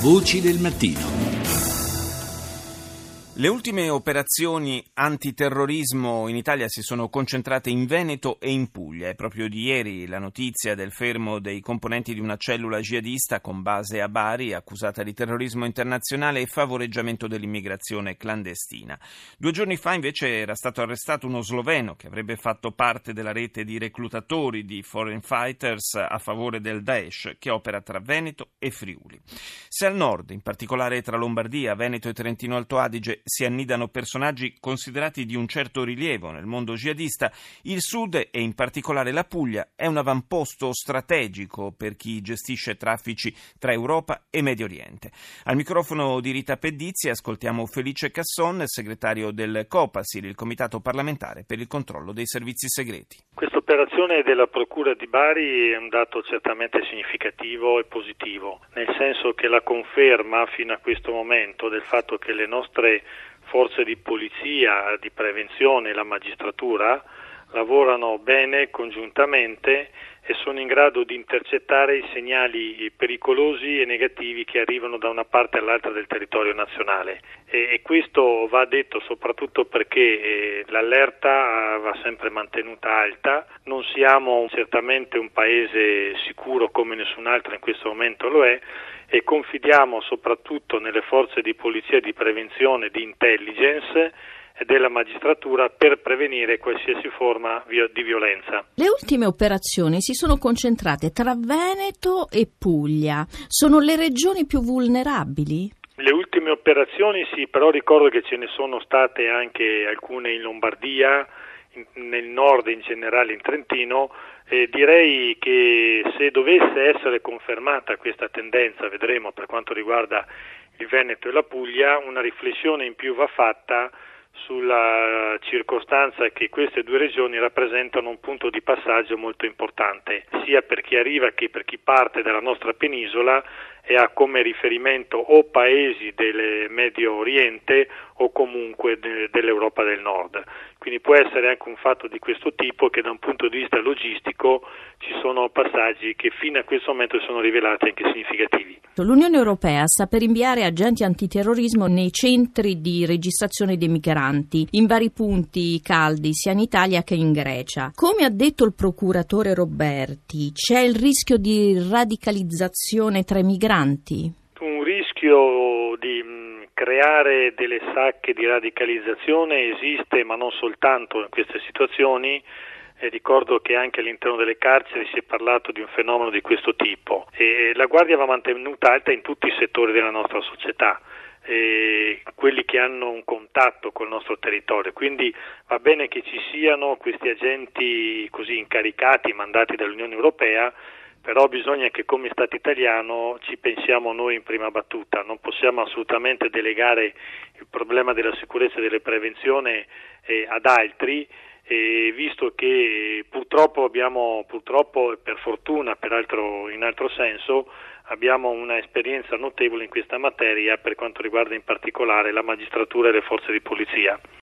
Voci del mattino. Le ultime operazioni antiterrorismo in Italia si sono concentrate in Veneto e in Puglia. È proprio di ieri la notizia del fermo dei componenti di una cellula jihadista con base a Bari, accusata di terrorismo internazionale e favoreggiamento dell'immigrazione clandestina. Due giorni fa invece era stato arrestato uno sloveno che avrebbe fatto parte della rete di reclutatori di foreign fighters a favore del Daesh che opera tra Veneto e Friuli. Se al nord, in particolare tra Lombardia, Veneto e Trentino Alto Adige, si annidano personaggi considerati di un certo rilievo nel mondo jihadista, il Sud e in particolare la Puglia è un avamposto strategico per chi gestisce traffici tra Europa e Medio Oriente. Al microfono di Rita Pedizzi ascoltiamo Felice Casson, segretario del COPASIL, il Comitato parlamentare per il controllo dei servizi segreti. Questa operazione della Procura di Bari è un dato certamente significativo e positivo, nel senso che la conferma fino a questo momento del fatto che le nostre forze di polizia, di prevenzione e la magistratura lavorano bene congiuntamente e sono in grado di intercettare i segnali pericolosi e negativi che arrivano da una parte all'altra del territorio nazionale. E, e questo va detto soprattutto perché eh, l'allerta va sempre mantenuta alta, non siamo certamente un paese sicuro come nessun altro in questo momento lo è e confidiamo soprattutto nelle forze di polizia di prevenzione di intelligence e della magistratura per prevenire qualsiasi forma di violenza. Le ultime operazioni si sono concentrate tra Veneto e Puglia. Sono le regioni più vulnerabili? Le ultime operazioni sì, però ricordo che ce ne sono state anche alcune in Lombardia, in, nel nord in generale in Trentino eh, direi che se dovesse essere confermata questa tendenza, vedremo per quanto riguarda il Veneto e la Puglia, una riflessione in più va fatta sulla circostanza che queste due regioni rappresentano un punto di passaggio molto importante, sia per chi arriva che per chi parte dalla nostra penisola e ha come riferimento o paesi del Medio Oriente o comunque de, dell'Europa del Nord. Quindi può essere anche un fatto di questo tipo che da un punto di vista logistico ci sono passaggi che fino a questo momento sono rivelati anche significativi. L'Unione Europea sta per inviare agenti antiterrorismo nei centri di registrazione dei migranti in vari punti caldi sia in Italia che in Grecia. Come ha detto il procuratore Roberti, c'è il rischio di radicalizzazione tra i migranti? Un rischio di mm, creare delle sacche di radicalizzazione esiste, ma non soltanto in queste situazioni e ricordo che anche all'interno delle carceri si è parlato di un fenomeno di questo tipo e la Guardia va mantenuta alta in tutti i settori della nostra società. quelli che hanno un contatto col nostro territorio. Quindi va bene che ci siano questi agenti così incaricati, mandati dall'Unione Europea, però bisogna che come Stato italiano ci pensiamo noi in prima battuta, non possiamo assolutamente delegare il problema della sicurezza e della prevenzione eh, ad altri e visto che purtroppo abbiamo, purtroppo per fortuna, peraltro in altro senso, abbiamo una esperienza notevole in questa materia per quanto riguarda in particolare la magistratura e le forze di polizia.